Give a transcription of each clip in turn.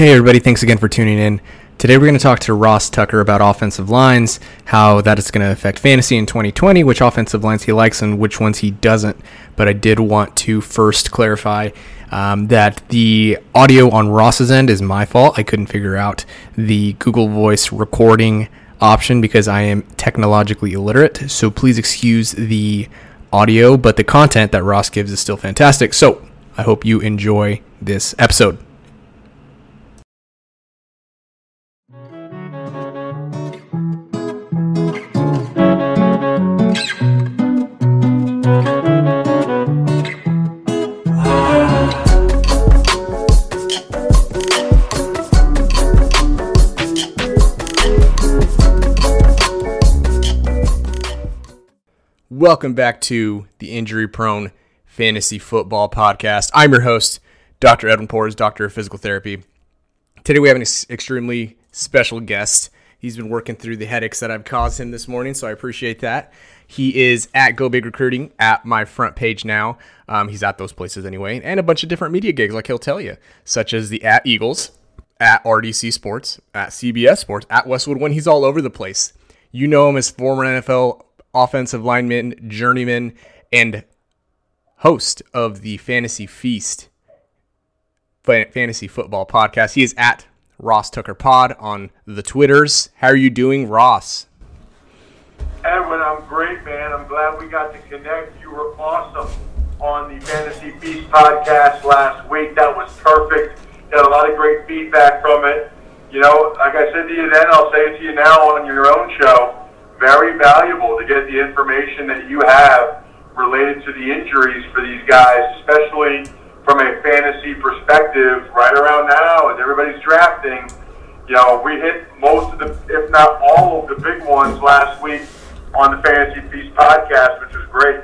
Hey, everybody, thanks again for tuning in. Today, we're going to talk to Ross Tucker about offensive lines, how that is going to affect fantasy in 2020, which offensive lines he likes and which ones he doesn't. But I did want to first clarify um, that the audio on Ross's end is my fault. I couldn't figure out the Google Voice recording option because I am technologically illiterate. So please excuse the audio, but the content that Ross gives is still fantastic. So I hope you enjoy this episode. Welcome back to the Injury Prone Fantasy Football Podcast. I'm your host, Dr. Edwin Porras, Doctor of Physical Therapy. Today we have an ex- extremely special guest. He's been working through the headaches that I've caused him this morning, so I appreciate that. He is at Go Big Recruiting at my front page now. Um, he's at those places anyway, and a bunch of different media gigs, like he'll tell you, such as the at Eagles, at RDC Sports, at CBS Sports, at Westwood One. He's all over the place. You know him as former NFL offensive lineman, journeyman, and host of the Fantasy Feast fantasy football podcast. He is at Ross Tucker Pod on the Twitters. How are you doing, Ross? Edwin, I'm great, man. I'm glad we got to connect. You were awesome on the Fantasy Feast podcast last week. That was perfect. Got a lot of great feedback from it. You know, like I said to you then, I'll say it to you now on your own show very valuable to get the information that you have related to the injuries for these guys, especially from a fantasy perspective right around now as everybody's drafting. You know, we hit most of the, if not all of the big ones last week on the Fantasy Feast podcast, which was great.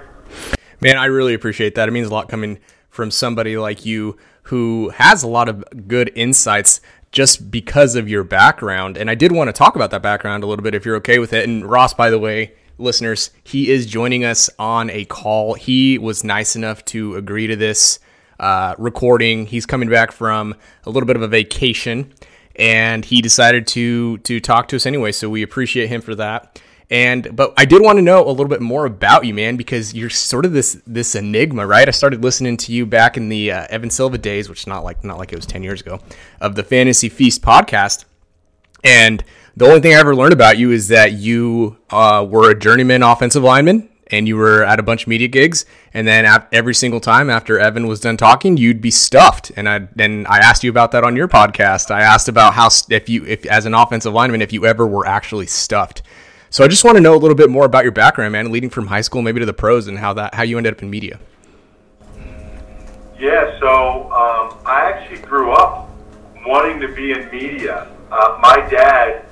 Man, I really appreciate that. It means a lot coming from somebody like you who has a lot of good insights just because of your background. And I did want to talk about that background a little bit if you're okay with it. And Ross, by the way, listeners, he is joining us on a call. He was nice enough to agree to this uh, recording. He's coming back from a little bit of a vacation and he decided to to talk to us anyway. So we appreciate him for that. And but I did want to know a little bit more about you, man, because you're sort of this this enigma, right? I started listening to you back in the uh, Evan Silva days, which not like not like it was ten years ago, of the Fantasy Feast podcast, and the only thing I ever learned about you is that you uh, were a journeyman offensive lineman and you were at a bunch of media gigs. And then every single time after Evan was done talking you'd be stuffed. And I then I asked you about that on your podcast. I asked about how if you if as an offensive lineman if you ever were actually stuffed so I just want to know a little bit more about your background, man, leading from high school maybe to the pros, and how that how you ended up in media. Yeah, so um, I actually grew up wanting to be in media. Uh, my dad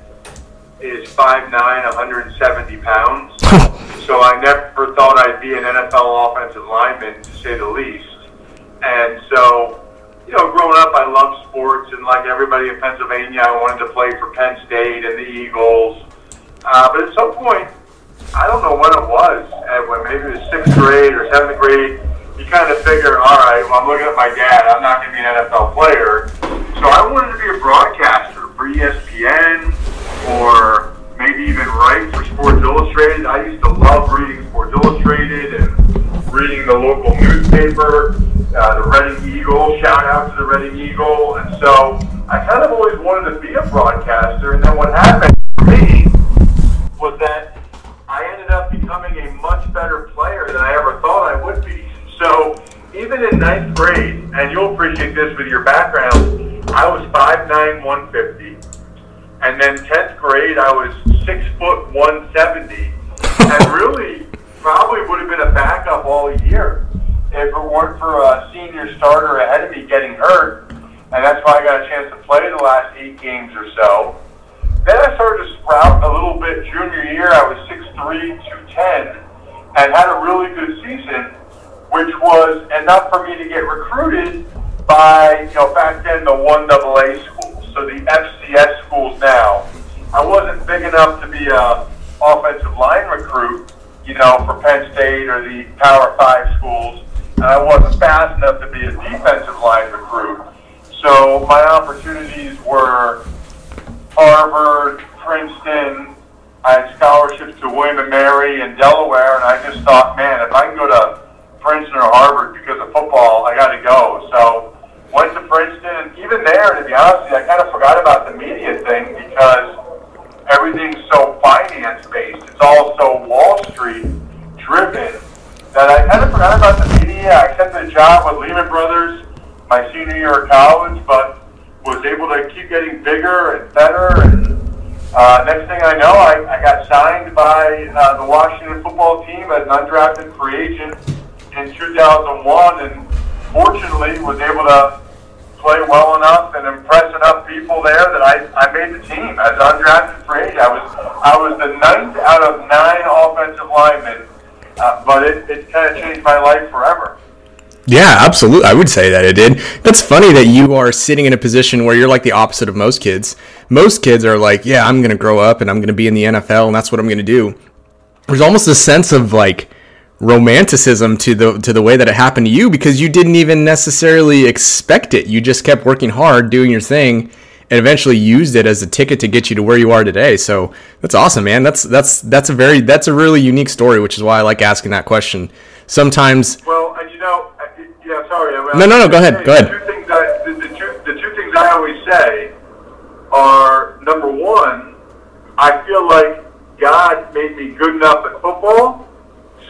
is 5'9", 170 pounds, so I never thought I'd be an NFL offensive lineman, to say the least. And so, you know, growing up, I loved sports, and like everybody in Pennsylvania, I wanted to play for Penn State and the Eagles. Uh, but at some point, I don't know when it was, when maybe it was sixth grade or seventh grade, you kind of figure, all right, well, I'm looking at my dad. I'm not going to be an NFL player. So I wanted to be a broadcaster for ESPN or maybe even write for Sports Illustrated. I used to love reading Sports Illustrated and reading the local newspaper, uh, the Reading Eagle. Shout out to the Reading Eagle. And so I kind of always wanted to be a broadcaster. And then what happened for me was that I ended up becoming a much better player than I ever thought I would be. So even in ninth grade, and you'll appreciate this with your background, I was 5'9", 150. And then 10th grade, I was 6 foot 170. and really, probably would have been a backup all year if it weren't for a senior starter ahead of me getting hurt. And that's why I got a chance to play the last eight games or so. Then I started to sprout a little bit junior year. I was 6'3", 210, and had a really good season, which was enough for me to get recruited by, you know, back then the 1AA schools, so the FCS schools now. I wasn't big enough to be a offensive line recruit, you know, for Penn State or the Power 5 schools, and I wasn't fast enough to be a defensive line recruit. So my opportunities were Harvard, Princeton. I had scholarships to William and Mary in Delaware, and I just thought, man, if I can go to Princeton or Harvard because of football, I got to go. So went to Princeton, and even there, to be honest with you, I kind of forgot about the media thing because everything's so finance based. It's all so Wall Street driven that I kind of forgot about the media. I accepted a job with Lehman Brothers my senior year of college, but was able to keep getting bigger and better. And uh, next thing I know, I, I got signed by uh, the Washington football team as an undrafted free agent in 2001, and fortunately was able to play well enough and impress enough people there that I, I made the team as undrafted free agent. I was I was the ninth out of nine offensive linemen, uh, but it, it kind of changed my life forever. Yeah, absolutely. I would say that it did. That's funny that you are sitting in a position where you're like the opposite of most kids. Most kids are like, yeah, I'm going to grow up and I'm going to be in the NFL and that's what I'm going to do. There's almost a sense of like romanticism to the to the way that it happened to you because you didn't even necessarily expect it. You just kept working hard, doing your thing, and eventually used it as a ticket to get you to where you are today. So that's awesome, man. That's that's that's a very that's a really unique story, which is why I like asking that question. Sometimes. Well, know, yeah, sorry. I no, no, no. Go ahead. Go ahead. The two things I, the, the, two, the two things I always say are number one, I feel like God made me good enough at football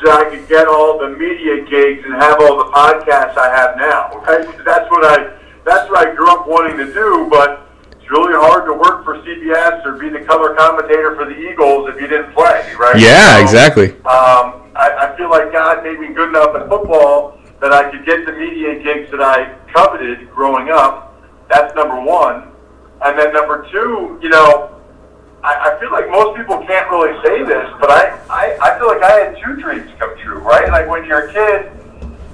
so I could get all the media gigs and have all the podcasts I have now. Right? That's what I that's what I grew up wanting to do, but it's really hard to work for CBS or be the color commentator for the Eagles if you didn't play, right? Yeah, so, exactly. Um, I, I feel like God made me good enough at football that I could get the media gigs that I coveted growing up. That's number one. And then number two, you know, I, I feel like most people can't really say this, but I, I, I feel like I had two dreams come true, right? Like when you're a kid,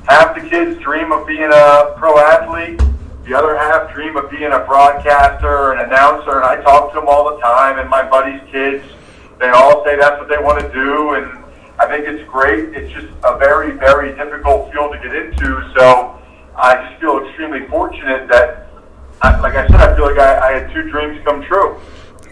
half the kids dream of being a pro athlete, the other half dream of being a broadcaster, an announcer, and I talk to them all the time, and my buddies' kids, they all say that's what they want to do, and I think it's great. It's just a very, very difficult field to get into. So I just feel extremely fortunate that, I, like I said, I feel like I, I had two dreams come true.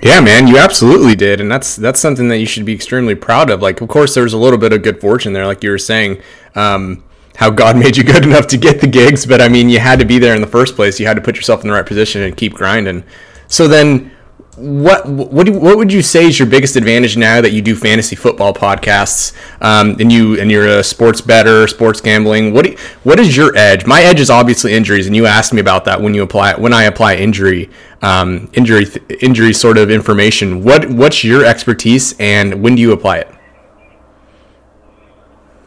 Yeah, man, you absolutely did, and that's that's something that you should be extremely proud of. Like, of course, there was a little bit of good fortune there, like you were saying, um, how God made you good enough to get the gigs, but I mean, you had to be there in the first place. You had to put yourself in the right position and keep grinding. So then, what what do, what would you say is your biggest advantage now that you do fantasy football podcasts? Um, and you and you're a sports better sports gambling. What do, what is your edge? My edge is obviously injuries and you asked me about that when you apply when I apply injury um, injury injury sort of information. What what's your expertise and when do you apply it?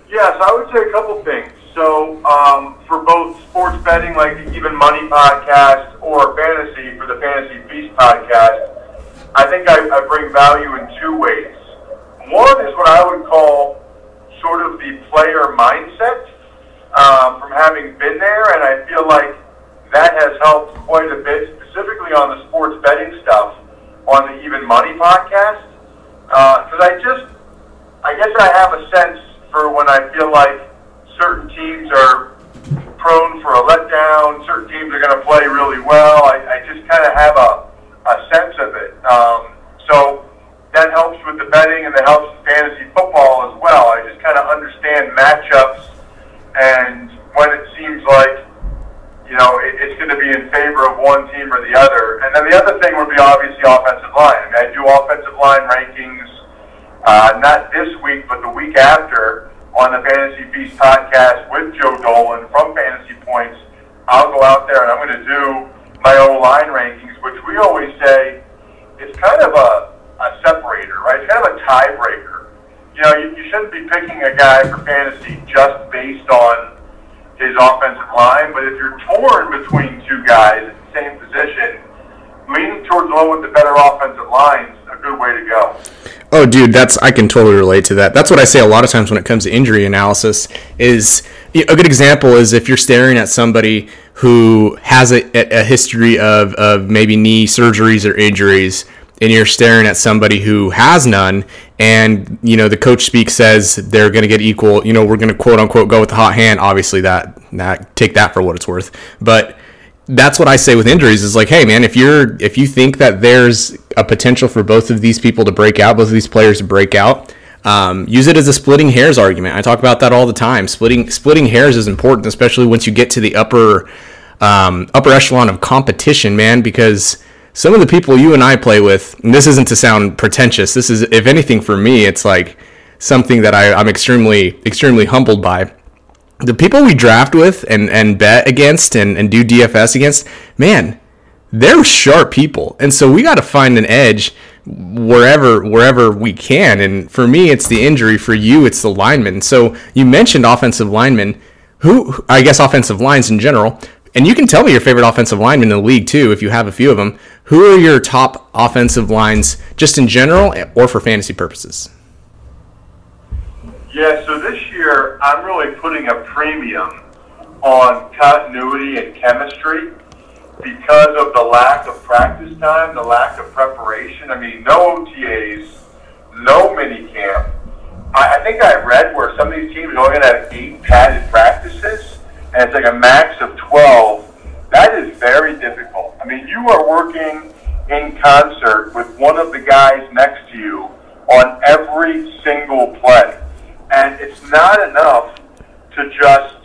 Yes I would say a couple things. So um, for both sports betting like even money podcast or fantasy for the fantasy feast podcast I think I, I bring value in two ways. One is what I would call sort of the player mindset um, from having been there, and I feel like that has helped quite a bit, specifically on the sports betting stuff on the Even Money podcast. Because uh, I just, I guess I have a sense for when I feel like certain teams are prone for a letdown, certain teams are going to play really well. I, I just kind of have a a sense of it. Um, so that helps with the betting and that helps with fantasy football as well. I just kind of understand matchups and when it seems like you know it, it's going to be in favor of one team or the other. And then the other thing would be obviously offensive line. I mean, I do offensive line rankings uh, not this week but the week after on the Fantasy Feast podcast with Joe Dolan from Fantasy Points. I'll go out there and I'm going to do my O line rankings, which we always say is kind of a, a separator, right? It's kind of a tiebreaker. You know, you, you shouldn't be picking a guy for fantasy just based on his offensive line, but if you're torn between two guys at the same position, leaning towards the one with the better offensive line is a good way to go. Oh, dude, that's I can totally relate to that. That's what I say a lot of times when it comes to injury analysis. Is a good example is if you're staring at somebody who has a, a history of, of maybe knee surgeries or injuries and you're staring at somebody who has none and you know the coach speak says they're going to get equal you know we're going to quote unquote go with the hot hand obviously that that take that for what it's worth. But that's what I say with injuries is like, hey man, if you're if you think that there's a potential for both of these people to break out, both of these players to break out, um, use it as a splitting hairs argument. I talk about that all the time. Splitting splitting hairs is important, especially once you get to the upper um, upper echelon of competition, man, because some of the people you and I play with, and this isn't to sound pretentious. This is, if anything, for me, it's like something that I, I'm extremely extremely humbled by the people we draft with and, and bet against and, and do DFS against, man, they're sharp people. And so we got to find an edge wherever wherever we can. And for me, it's the injury. For you, it's the lineman. So you mentioned offensive linemen, who I guess offensive lines in general. And you can tell me your favorite offensive lineman in the league too, if you have a few of them. Who are your top offensive lines, just in general or for fantasy purposes? Yeah, so this year I'm really putting a premium on continuity and chemistry because of the lack of practice time, the lack of preparation. I mean, no OTAs, no mini camp. I, I think I read where some of these teams are only going to have eight padded practices, and it's like a max of 12. That is very difficult. I mean, you are working in concert with one of the guys next to you on every single play. And it's not enough to just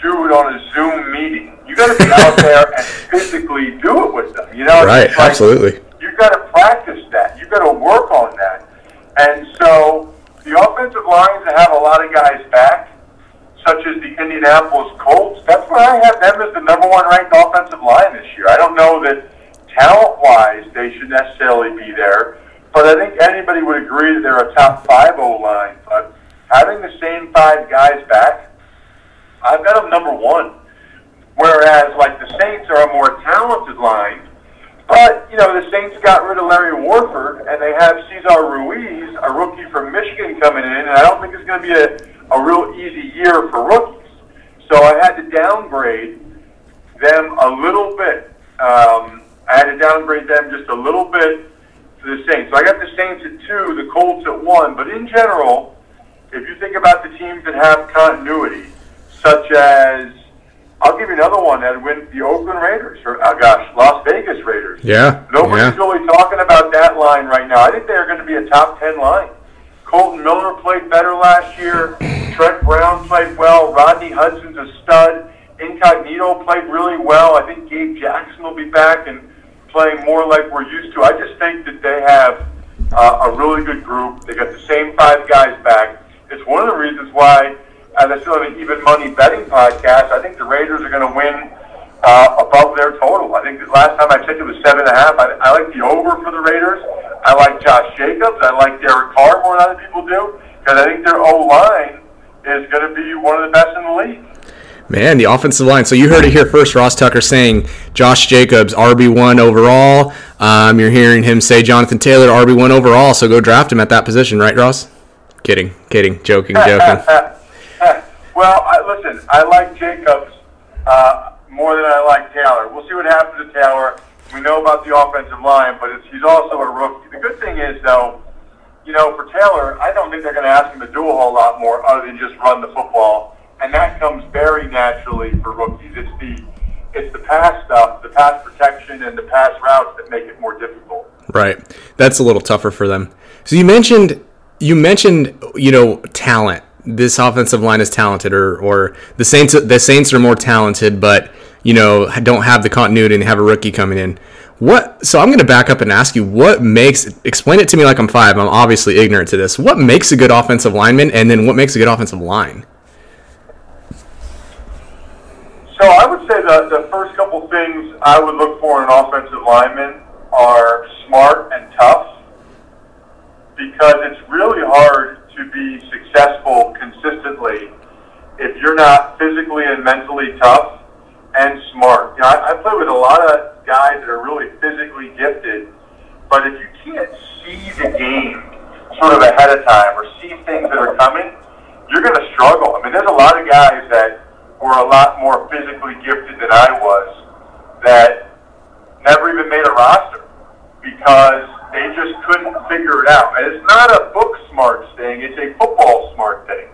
do it on a Zoom meeting. You got to be out there and physically do it with them. You know, right? Like, absolutely. You got to practice that. You got to work on that. And so the offensive lines that have a lot of guys back, such as the Indianapolis Colts, that's where I have them as the number one ranked offensive line this year. I don't know that talent wise they should necessarily be there, but I think anybody would agree that they're a top five O line. But having the same five guys back, I've got them number one. Whereas, like the Saints are a more talented line, but you know the Saints got rid of Larry Warford, and they have Cesar Ruiz, a rookie from Michigan, coming in, and I don't think it's going to be a, a real easy year for rookies. So I had to downgrade them a little bit. Um, I had to downgrade them just a little bit to the Saints. So I got the Saints at two, the Colts at one, but in general if you think about the teams that have continuity, such as I'll give you another one that win the Oakland Raiders or oh gosh, Las Vegas Raiders. Yeah. Nobody's yeah. really talking about that line right now. I think they're going to be a top ten line. Kolton Miller played better last year. Trent Brown played well. Rodney Hudson's a stud. Incognito played really well. I think Gabe Jackson will be back and playing more like we're used to. I just think that they have uh, a really good group. They got the same five guys back. It's one of the reasons why, as I still have an even money betting podcast, I think the Raiders are going to win uh, above their total. I think the last time I checked it was seven and a half. I, I like the over for the Raiders. I like Josh Jacobs. I like Derek Carr more than other people do because I think their O line is going to be one of the best in the league. Man, the offensive line. So you heard it here first. Ross Tucker saying Josh Jacobs RB one overall. Um, you're hearing him say Jonathan Taylor RB one overall. So go draft him at that position, right, Ross? Kidding, kidding, joking, joking. well, I, listen, I like Jacobs uh, more than I like Taylor. We'll see what happens to Taylor. We know about the offensive line, but he's also a rookie. The good thing is, though, you know, for Taylor, I don't think they're going to ask him to do a whole lot more other than just run the football, and that comes very naturally for rookies. It's the it's the pass stuff, the pass protection, and the pass routes that make it more difficult. Right, that's a little tougher for them. So you mentioned you mentioned you know talent. This offensive line is talented, or or the Saints the Saints are more talented, but you know don't have the continuity and have a rookie coming in. What? So I'm going to back up and ask you, what makes? Explain it to me like I'm five. I'm obviously ignorant to this. What makes a good offensive lineman, and then what makes a good offensive line? So I would say the the first couple things I would look for in an offensive lineman are smart and tough because it's really hard to be successful consistently if you're not physically and mentally tough and smart. You know, I, I play with a lot of guys that are really physically gifted, but if you can't see the game sort of ahead of time or see things that are coming, you're going to struggle. I mean, there's a lot of guys that were a lot more physically gifted than I was that never even made a roster because they just couldn't figure it out. And it's not a book smart thing, it's a football smart thing.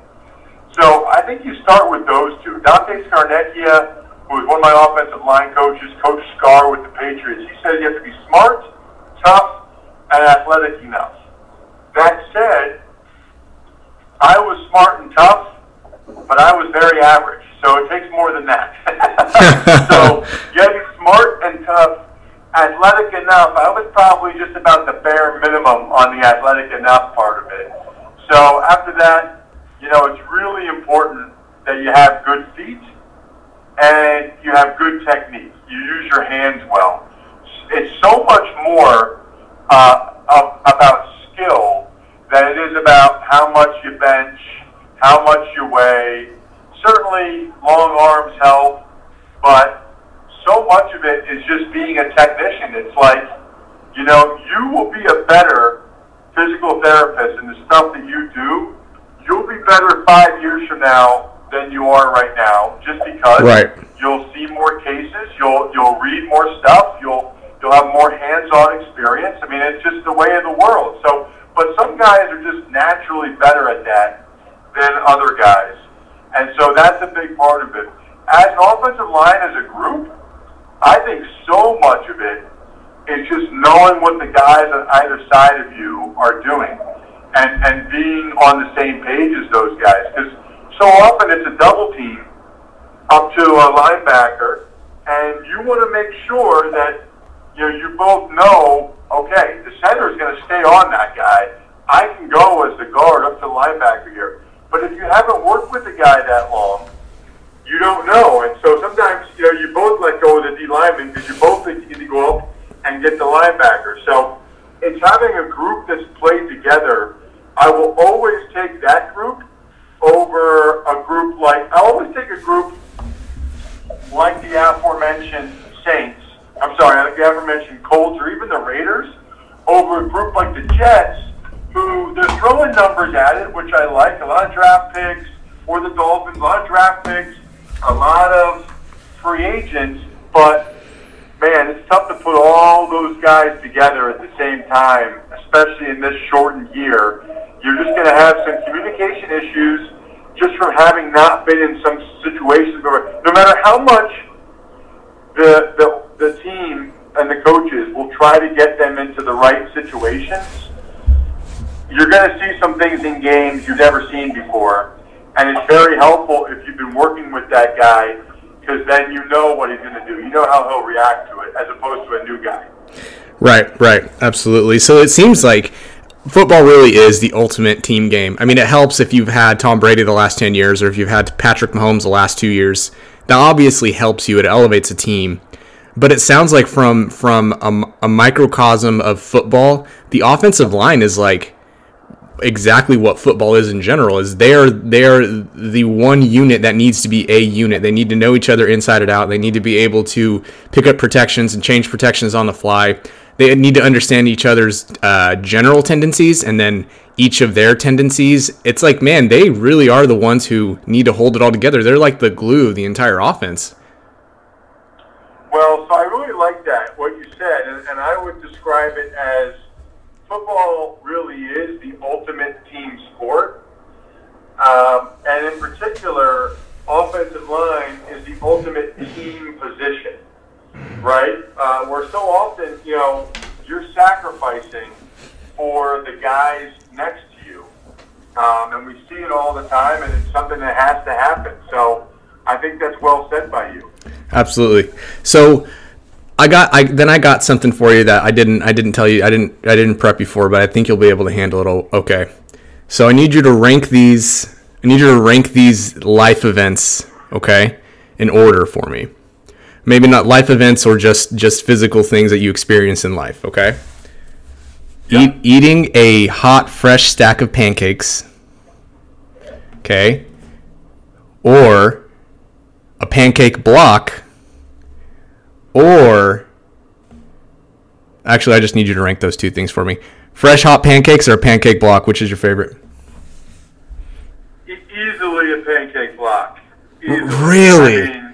So I think you start with those two. Dante Scarnecchia who was one of my offensive line coaches, Coach Scar with the Patriots. He said you have to be smart, tough, and athletic enough. That said, I was smart and tough, but I was very average. So it takes more than that. so you got to be smart and tough, athletic enough. I was probably just about the bare minimum on the athletic enough part of it. So after that, you know, it's really important that you have good feet and you have good technique. You use your hands well. It's so much more uh, about skill than it is about how much you bench, how much you weigh. Certainly, long arms help, but so much of it is just being a technician. It's like, you know, you will be a better physical therapist in the stuff that you do. You'll be better five years from now than you are right now, just because right. you'll see more cases, you'll you'll read more stuff, you'll you'll have more hands-on experience. I mean, it's just the way of the world. So, but some guys are just naturally better at that than other guys, and so that's a big part of it. As an offensive line, as a group, I think so much of it is just knowing what the guys on either side of you are doing, and and being on the same page as those guys because so often it's a double team up to a linebacker, and you want to make sure that you know you both know. Okay, the center is going to stay on that guy. I can go as the guard up to the linebacker here. But if you haven't worked with the guy that long, you don't know. And so sometimes you know you both let go of the D lineman because you both think you need to go up and get the linebacker. So it's having a group that's played together. I will always take that group over a group like, I always take a group like the aforementioned Saints, I'm sorry, like the aforementioned Colts or even the Raiders, over a group like the Jets, who they're throwing numbers at it, which I like, a lot of draft picks, or the Dolphins, a lot of draft picks, a lot of free agents, but man, it's tough to put all those guys together at the same time, especially in this shortened year. You're just going to have some communication issues just from having not been in some situations where no matter how much the, the, the team and the coaches will try to get them into the right situations, you're going to see some things in games you've never seen before. And it's very helpful if you've been working with that guy because then you know what he's going to do. You know how he'll react to it as opposed to a new guy. Right, right, absolutely. So it seems like football really is the ultimate team game. I mean, it helps if you've had Tom Brady the last 10 years or if you've had Patrick Mahomes the last 2 years. That obviously helps you. It elevates a team. But it sounds like from from a, a microcosm of football, the offensive line is like exactly what football is in general is they're they're the one unit that needs to be a unit they need to know each other inside and out they need to be able to pick up protections and change protections on the fly they need to understand each other's uh, general tendencies and then each of their tendencies. It's like, man, they really are the ones who need to hold it all together. They're like the glue of the entire offense. Well, so I really like that, what you said, and, and I would describe it as football really is the ultimate team sport. Um, and in particular, offensive line is the ultimate team position right? Uh, where so often, you know, you're sacrificing for the guys next to you. Um, and we see it all the time, and it's something that has to happen. So I think that's well said by you. Absolutely. So I got I then I got something for you that I didn't I didn't tell you I didn't I didn't prep you for, but I think you'll be able to handle it all okay. So I need you to rank these I need you to rank these life events, okay, in order for me maybe not life events or just just physical things that you experience in life okay yeah. Eat, eating a hot fresh stack of pancakes okay or a pancake block or actually i just need you to rank those two things for me fresh hot pancakes or a pancake block which is your favorite easily a pancake block easily. really I mean,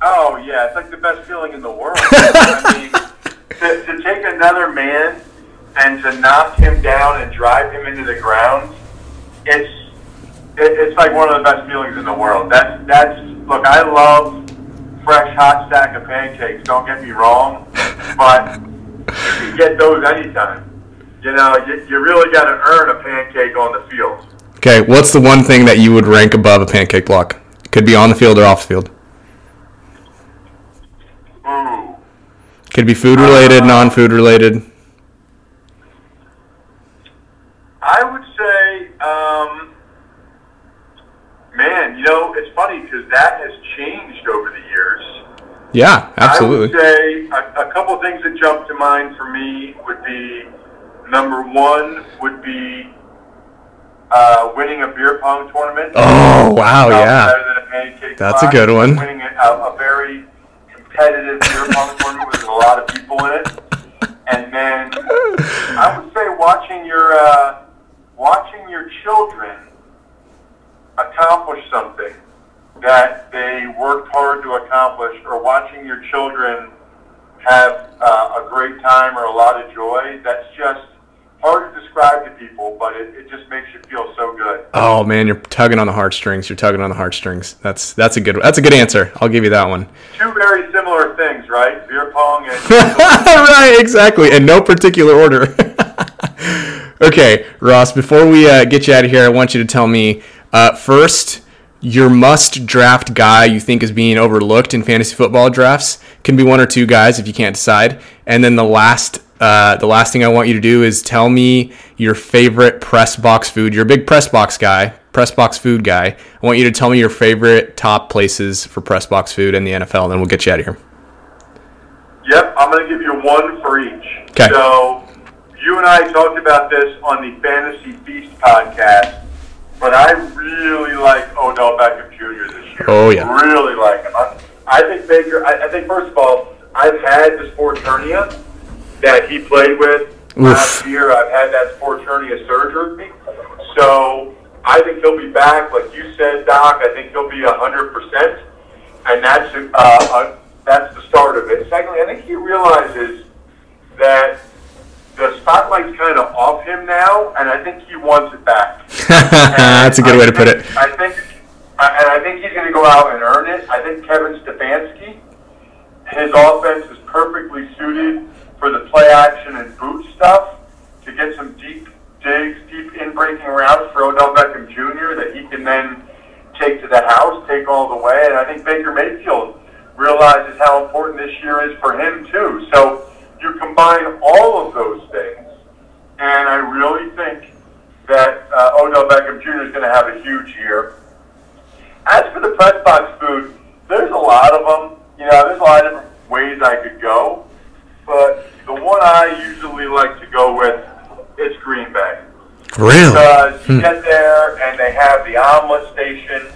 Oh yeah, it's like the best feeling in the world. I mean, to, to take another man and to knock him down and drive him into the ground, it's it, it's like one of the best feelings in the world. That's that's look, I love fresh hot stack of pancakes. Don't get me wrong, but you can get those anytime. You know, you, you really got to earn a pancake on the field. Okay, what's the one thing that you would rank above a pancake block? Could be on the field or off the field. Ooh. Could be food related, non food related. I would say, um, man, you know, it's funny because that has changed over the years. Yeah, absolutely. I would say a, a couple of things that jump to mind for me would be number one would be uh, winning a beer pong tournament. Oh, wow, yeah. a That's a good one. Winning a, a very competitive beer pong tournament with a lot of people in it, and then I would say watching your uh, watching your children accomplish something that they worked hard to accomplish, or watching your children have uh, a great time or a lot of joy. That's just hard to describe to people, but it, it just makes you feel so good. Oh man, you're tugging on the heartstrings. You're tugging on the heartstrings. That's that's a good that's a good answer. I'll give you that one. Two very similar things, right? Beer pong and right, exactly. In no particular order. okay, Ross, before we uh, get you out of here, I want you to tell me uh, first your must draft guy you think is being overlooked in fantasy football drafts. Can be one or two guys if you can't decide. And then the last uh, the last thing I want you to do is tell me your favorite press box food. You're a big press box guy, press box food guy. I want you to tell me your favorite top places for press box food in the NFL, and then we'll get you out of here. Yep, I'm going to give you one for each. 'Kay. So, you and I talked about this on the Fantasy Feast podcast, but I really like Odell Beckham Jr. this year. Oh, yeah. Really like him. I, I think Baker, I, I think, first of all, I've had the sports hernia that he played with last year. I've had that sports hernia surgery. So, I think he'll be back. Like you said, Doc, I think he'll be 100%. And that's, uh, uh, that's the start of it. Secondly, I think he realizes that the spotlight's kind of off him now, and I think he wants it back. That's a good I way to put it. I think, and I think he's going to go out and earn it. I think Kevin Stefanski, his offense is perfectly suited for the play action and boot stuff to get some deep digs, deep in breaking routes for Odell Beckham Jr. that he can then take to the house, take all the way. And I think Baker Mayfield realizes how important this year is for him too. So you combine all of those things, and I really think that uh, Odell Beckham Jr. is going to have a huge year. As for the press box food, there's a lot of them. You know, there's a lot of different ways I could go, but the one I usually like to go with is Green Bay Really? because you get there and they have the omelet station,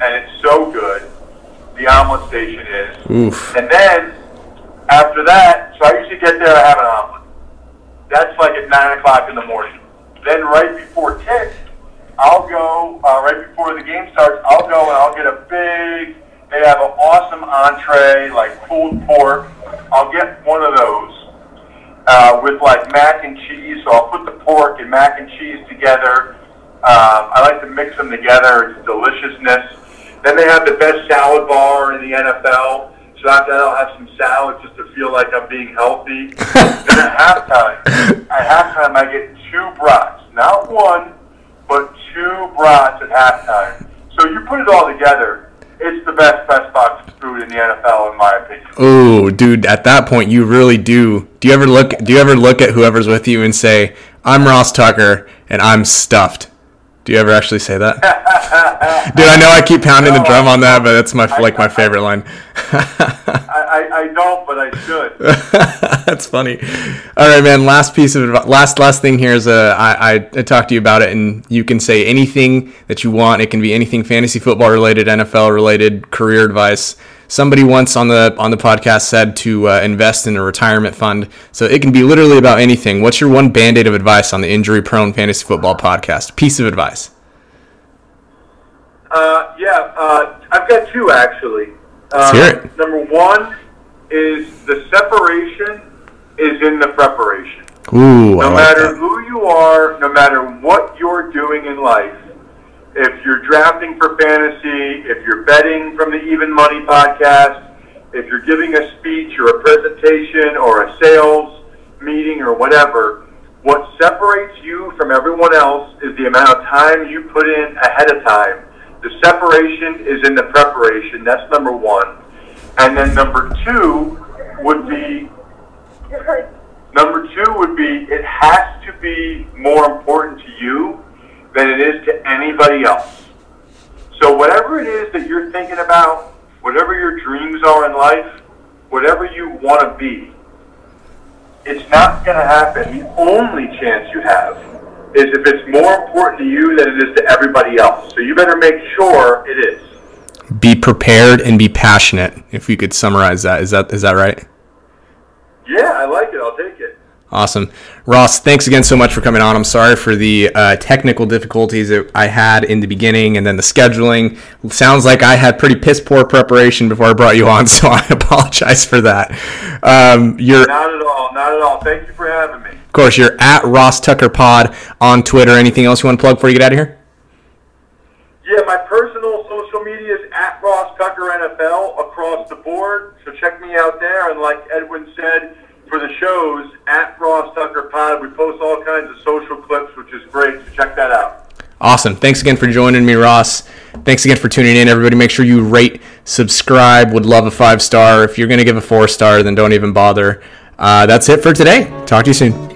and it's so good. The omelet station is. Oof. And then after that, so I usually get there, I have an omelet. That's like at nine o'clock in the morning. Then right before tip, I'll go uh, right before the game starts. I'll go and I'll get a big. They have an awesome entree, like pulled pork. I'll get one of those uh, with like mac and cheese. So I'll put the pork and mac and cheese together. Um, I like to mix them together. It's deliciousness. Then they have the best salad bar in the NFL. So after that, I'll have some salad just to feel like I'm being healthy. then at halftime, at halftime, I get two brats, not one, but two brats at halftime. So you put it all together. It's the best best box food in the NFL, in my opinion. Oh, dude, at that point you really do. Do you ever look do you ever look at whoever's with you and say, "I'm Ross Tucker and I'm stuffed." Do you ever actually say that? Dude, I know I keep pounding the drum on that, but that's my like my favorite line. I, I, I don't, but I should. That's funny. All right, man. Last piece of last last thing here is uh, I, I I talked to you about it, and you can say anything that you want. It can be anything fantasy football related, NFL related, career advice. Somebody once on the on the podcast said to uh, invest in a retirement fund, so it can be literally about anything. What's your one band aid of advice on the injury prone fantasy football podcast? Piece of advice. Uh, yeah, uh, I've got two actually. Let's Uh, hear it. Number one is the separation is in the preparation. Ooh, I No like matter that. who you are, no matter what you're doing in life, if you're drafting for fantasy, if you're betting from the Even Money podcast, if you're giving a speech or a presentation or a sales meeting or whatever, what separates you from everyone else is the amount of time you put in ahead of time. The separation is in the preparation. That's number one. And then number two would be number two would be it has to be more important to you than it is to anybody else. So whatever it is that you're thinking about, whatever your dreams are in life, whatever you want to be, it's not going to happen. The only chance you have is if it's more important to you than it is to everybody else. So you better make sure it is. Be prepared and be passionate. If we could summarize that, is that is that right? Yeah, I like it. I'll take it. Awesome. Ross, thanks again so much for coming on. I'm sorry for the uh, technical difficulties that I had in the beginning and then the scheduling. Sounds like I had pretty piss poor preparation before I brought you on, so I apologize for that. Um, you're not at all, not at all. Thank you for having me. Of course, you're at Ross Tucker Pod on Twitter. Anything else you want to plug before you get out of here? Yeah, my personal social media is at Ross Tucker NFL across the board. So check me out there. And like Edwin said, for the shows at Ross Tucker Pod. We post all kinds of social clips, which is great. So check that out. Awesome. Thanks again for joining me, Ross. Thanks again for tuning in, everybody. Make sure you rate, subscribe. Would love a five star. If you're going to give a four star, then don't even bother. Uh, that's it for today. Talk to you soon.